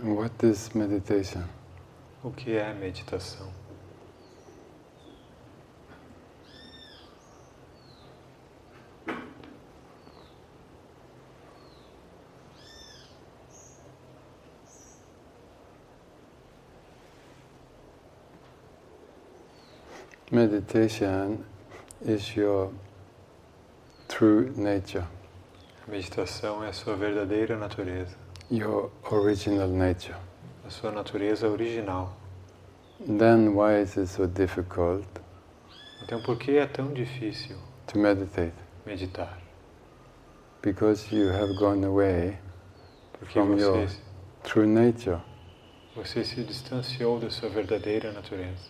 What is meditation? O que é meditação? Meditation is your true nature, A meditação é a sua verdadeira natureza, your original nature. a sua natureza original. Then why is it so difficult Então, por que é tão difícil to meditate? meditar? Because you have gone away Porque From your- true nature. você se distanciou da sua verdadeira natureza.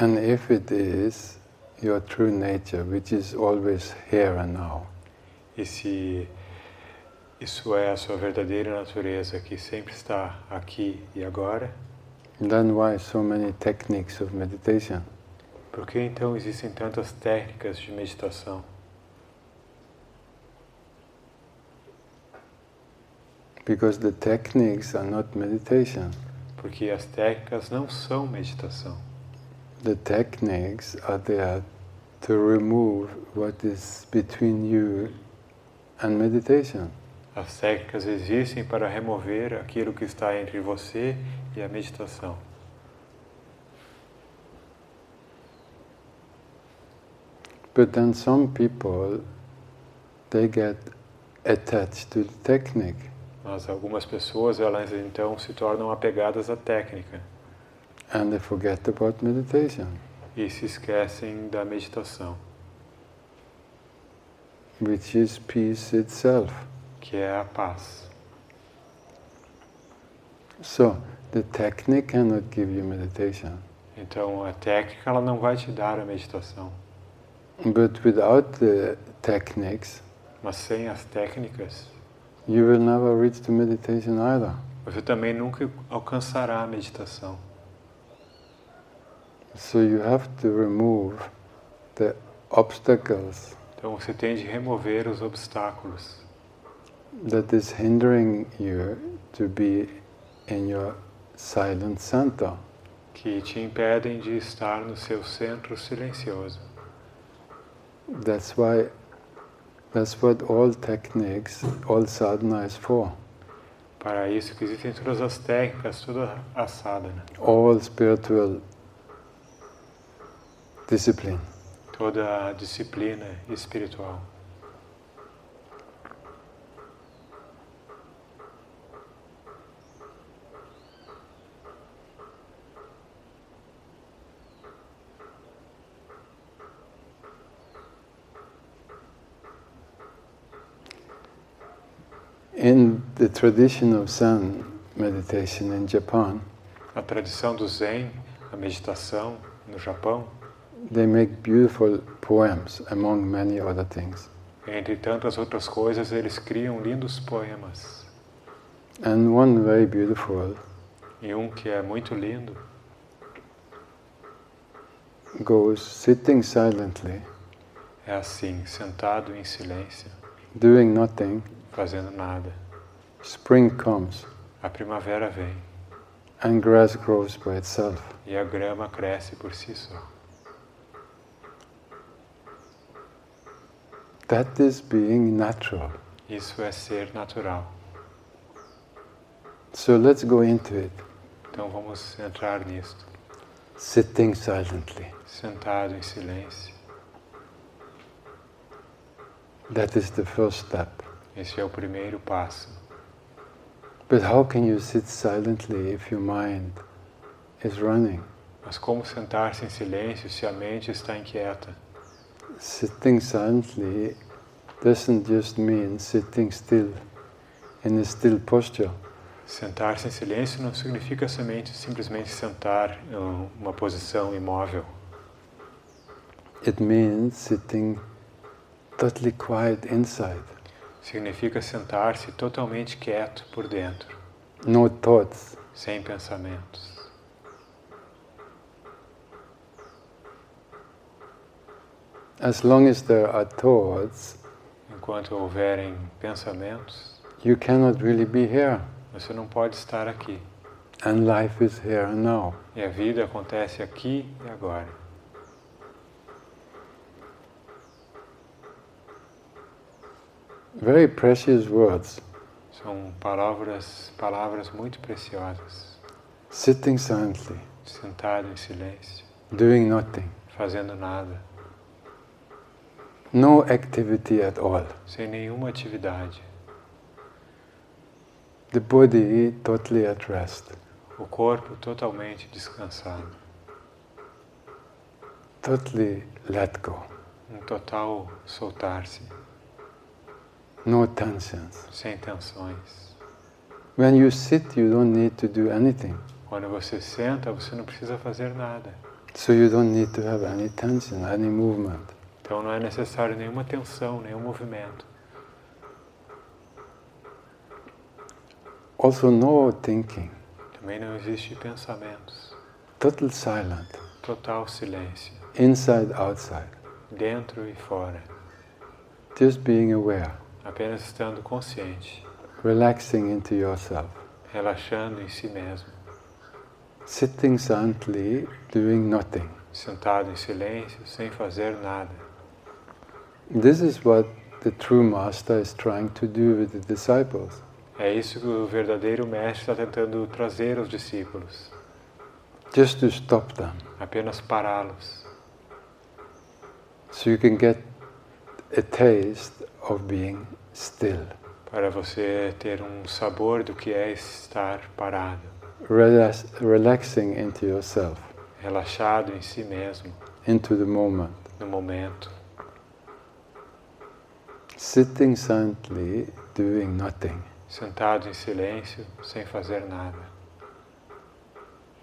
And if it is your true nature, which is always here and now, E se isso é a sua verdadeira natureza, que sempre está aqui e agora, then why so many techniques of meditation? por que então existem tantas técnicas de meditação? Because the techniques are not meditation. Porque as técnicas não são meditação. The techniques are there to remove what is between you and meditation. As técnicas existem para remover aquilo que está entre você e a meditação. But then some people, they get attached to the technique Mas algumas pessoas, elas então se tornam apegadas à técnica and they forget about meditation, e se esquecem da meditação, which is peace itself. que é a paz. So the technique cannot give you meditation. Então, a técnica ela não vai te dar a meditação, But without the techniques, mas sem as técnicas, you will never reach to meditation either. você também nunca alcançará a meditação. So you have to remove the obstacles Então, você tem de remover os obstáculos that is hindering you to be in your silent center. que te impedem de estar no seu centro silencioso. That's why that's what all techniques, all sadhana is for. Para isso que existem todas as técnicas, toda a sadhana, All spiritual discipline. toda a disciplina espiritual. In the tradition of Zen meditation in Japan, Na tradição do Zen, a meditação no Japão, they make beautiful poems among many other things. entre tantas outras coisas, eles criam lindos poemas. And one very beautiful E um que é muito lindo goes sitting silently, é assim, sentado em silêncio, doing nothing. fazendo nada. Spring comes A primavera vem and grass grows by itself. e a grama cresce por si só. That is being natural. Isso é ser natural. So let's go into it. Então vamos entrar nisto. Sitting silently. Sentado em silêncio. That is the first step. Esse é o primeiro passo. But how can you sit silently if your mind is running? Mas como sentar-se em silêncio se a mente está inquieta? Sitting silently doesn't just mean sitting still in a still posture. Sentar-se em silêncio não significa somente simplesmente sentar em uma posição imóvel. It means sitting totally quiet inside. Significa sentar-se totalmente quieto por dentro, No thoughts. sem pensamentos. As long as there are thoughts, enquanto houverem pensamentos, you cannot really be here. você não pode estar aqui. And life is here and now. E a vida acontece aqui e agora. Very precious words. São palavras, palavras muito preciosas. Sitting silently, Sentado em silêncio, doing nothing. fazendo nada, No activity at all. sem nenhuma atividade. The body totally at rest. O corpo totalmente descansado. Totally let go. Um total soltar-se, No tensions. sem tensões. When you sit, you don't need to do anything. Quando você senta, você não precisa fazer nada. So you don't need to have any tension, any movement. Então não é necessário nenhuma tensão, nenhum movimento. Also, no thinking. Também não existe pensamentos. Total silent. Total silêncio, Inside, outside. dentro e fora. Just being aware. Apenas estando consciente, Relaxing into yourself. relaxando em si mesmo, Sitting silently, doing nothing. sentado em silêncio, sem fazer nada. This is what the true master is trying to do with the disciples. É isso que o verdadeiro mestre está tentando trazer aos discípulos. Just to stop them. Apenas pará-los, So you can get a taste of being still. para você ter um sabor do que é estar parado, Relax, relaxing into yourself, relaxado em si mesmo, into the moment. no momento, Sitting silently, doing nothing. sentado em silêncio, sem fazer nada,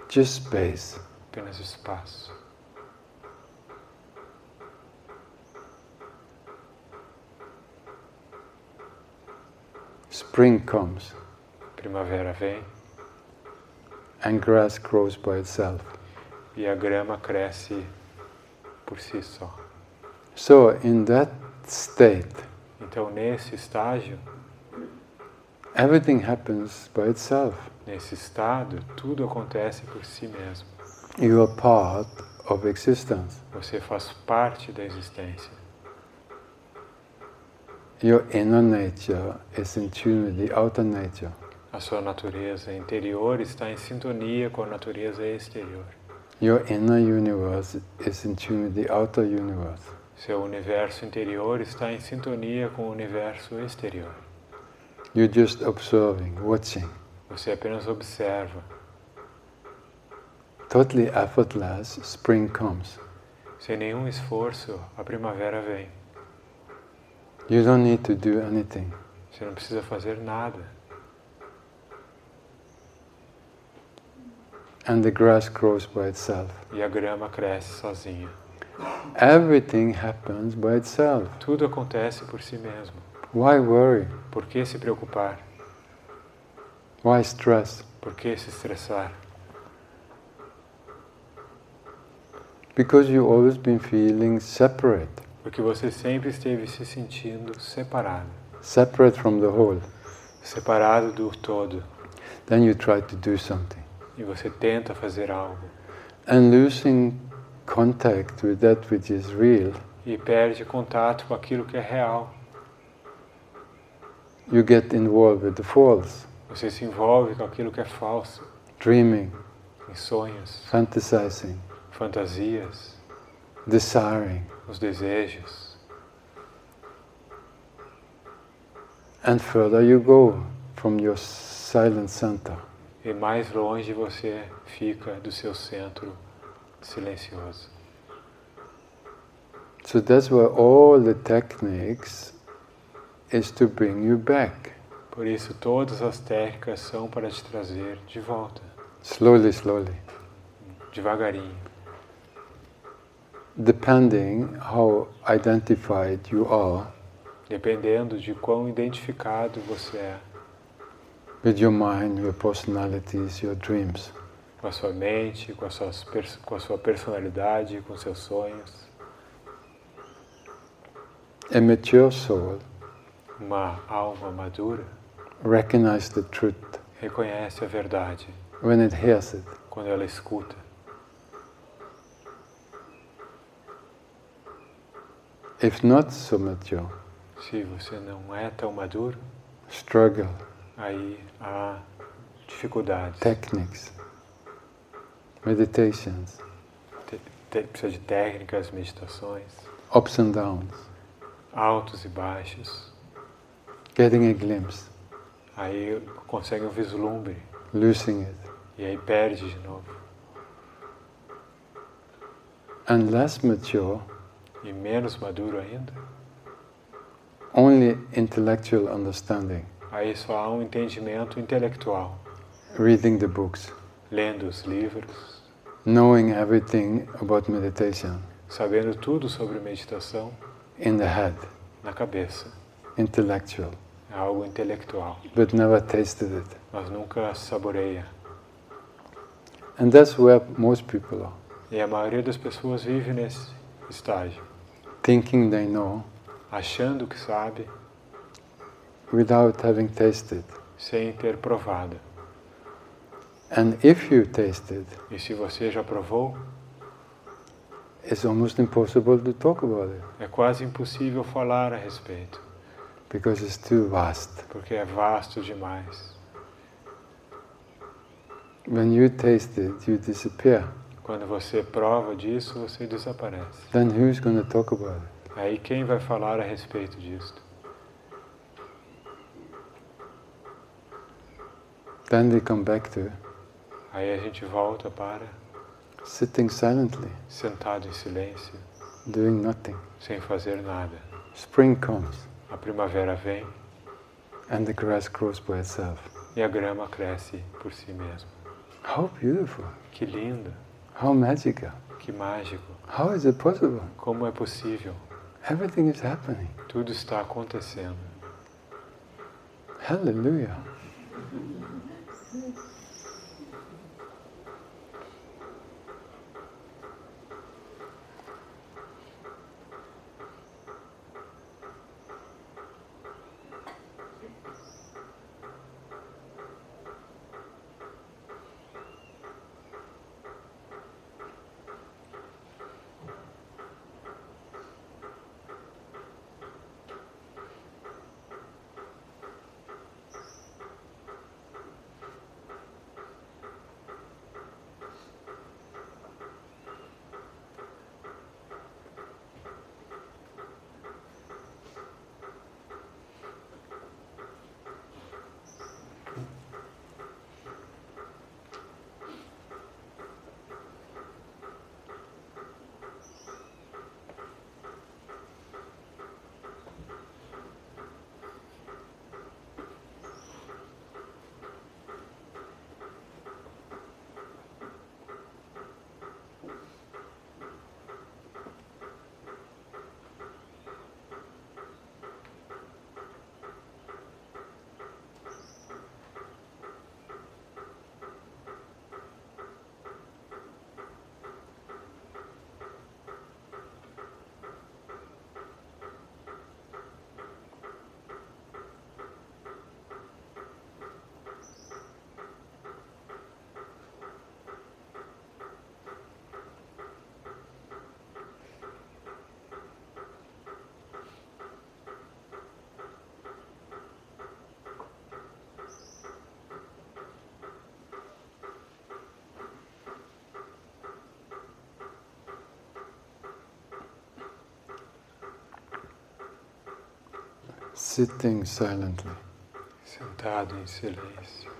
Just space. apenas espaço. Spring comes Primavera vem and grass grows by itself. e a grama cresce por si só. So, in that state, Então, nesse estágio, everything happens by itself. nesse estado, tudo acontece por si mesmo. You are part of existence. Você faz parte da existência. Your inner nature is in tune with the outer nature. A sua natureza interior está em sintonia com a natureza exterior. Your inner universe is in tune with the outer universe. Seu universo interior está em sintonia com o universo exterior. You're just observing, watching. Você apenas observa. Totally effortless, spring comes. Sem nenhum esforço, a primavera vem. You don't need to do anything. Você não precisa fazer nada. And the grass grows by itself. E a grama cresce sozinha. Everything happens by itself. Tudo acontece por si mesmo. Why worry? Por que se preocupar? Why stress? Por que se estressar? Because you've always been feeling separate, Porque você sempre esteve se sentindo separado. separate from the whole. Separado do todo. Then you try to do something. E você tenta fazer algo. And losing contact with that which is real, E perde contato com aquilo que é real. you get involved with the false, Você se envolve com aquilo que é falso. dreaming, Em sonhos, fantasizing, fantasias, desiring. os desejos. And further you go from your silent center. E mais longe você fica do seu centro silencioso. So that's why all the techniques is to bring you back. Por isso, todas as técnicas são para te trazer de volta, Slowly, slowly. devagarinho. Depending how identified you are Dependendo de quão identificado você é with your mind, your personalities, your dreams. Com a sua mente, com a, pers- com a sua personalidade, com seus sonhos. A mature soul Uma alma madura recognizes the truth reconhece a verdade when it hears it. quando ela escuta. If not so mature, Se você não é tão maduro, struggle, aí há dificuldades. techniques, meditations, Te- te- precisa de técnicas, meditações, ups and downs, altos e baixos. getting a glimpse, Aí consegue um vislumbre. Losing it. e aí perde de novo. And less mature, E menos maduro ainda, only intellectual understanding, aí só há um entendimento intelectual, reading the books, lendo os livros, knowing everything about meditation sabendo tudo sobre meditação in the head, na cabeça. intellectual, É algo intelectual, but never tasted it. mas nunca saboreia. And that's where most people are, E a maioria das pessoas vive nesse estágio, thinking they know achando que sabe, without having tasted. sem ter provado. And if you tasted, E se você já provou, it's almost impossible to talk about it é quase impossível falar a respeito, because it's too vast. porque é vasto demais. When you taste it, you disappear. Quando você prova disso, você desaparece. Then who's going to talk about it? Aí quem vai falar a respeito disso? Then we come back to Aí a gente volta para sitting silently, sentado em silêncio, doing nothing. sem fazer nada. Spring comes A primavera vem and the grass grows by itself. e a grama cresce por si mesma. How beautiful! Que lindo, How magical! que mágico. How is it possible? Como é possível? Everything is happening. Tudo está acontecendo. Hallelujah! Sitting silently. Sentado em silêncio.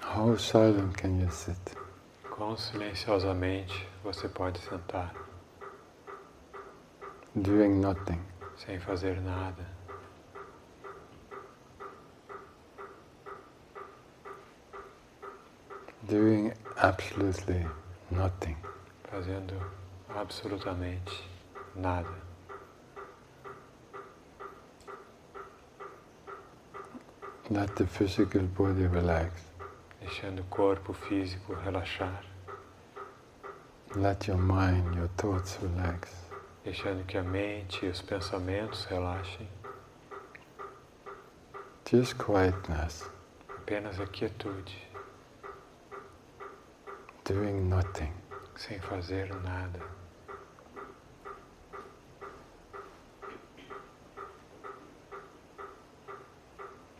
How silent can you sit? Quão silenciosamente você pode sentar, Doing nothing. sem fazer nada, Doing absolutely nothing. fazendo absolutamente nada. Let the physical body relax. Deixando o corpo físico relaxar, Let your mind, your thoughts relax. deixando que a mente e os pensamentos relaxem. Just quietness, Apenas a quietude, doing nothing. sem fazer nada.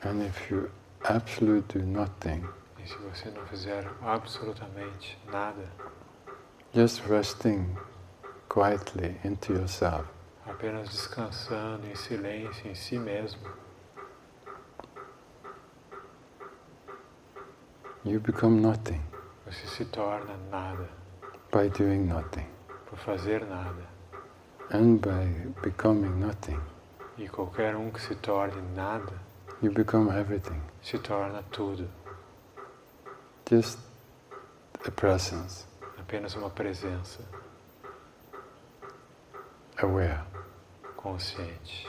And if you absolutely do nothing, E se você não fizer absolutamente nada, just resting quietly into yourself, apenas descansando em silêncio em si mesmo, you become nothing você se torna nada by doing nothing. por fazer nada. And by becoming nothing, E qualquer um que se torne nada you become everything. se torna tudo, Just a presence, apenas uma presença aware. consciente.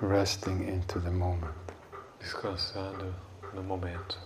resting into the moment. descansando no momento.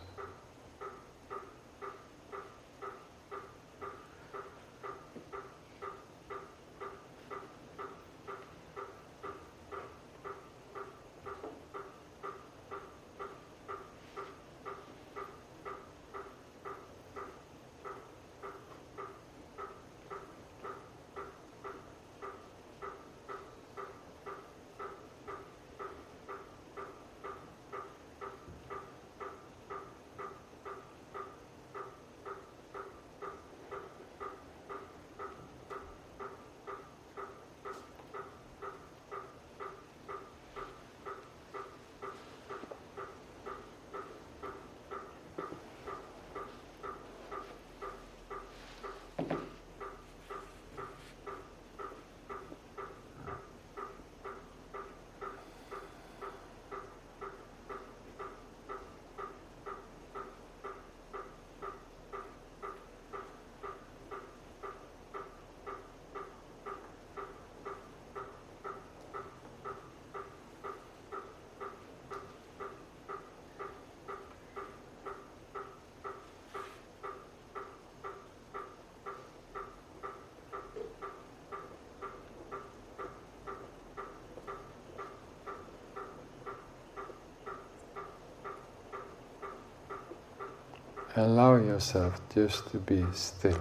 Allow yourself just to be still.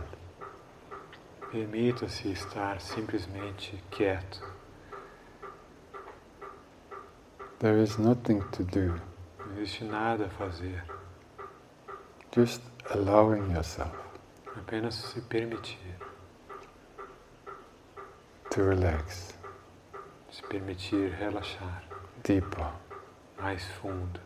Permita-se estar simplesmente quieto. There is nothing to do, Não existe nada a fazer. just allowing yourself Apenas se permitir. to relax Se permitir relaxar deeper. mais fundo.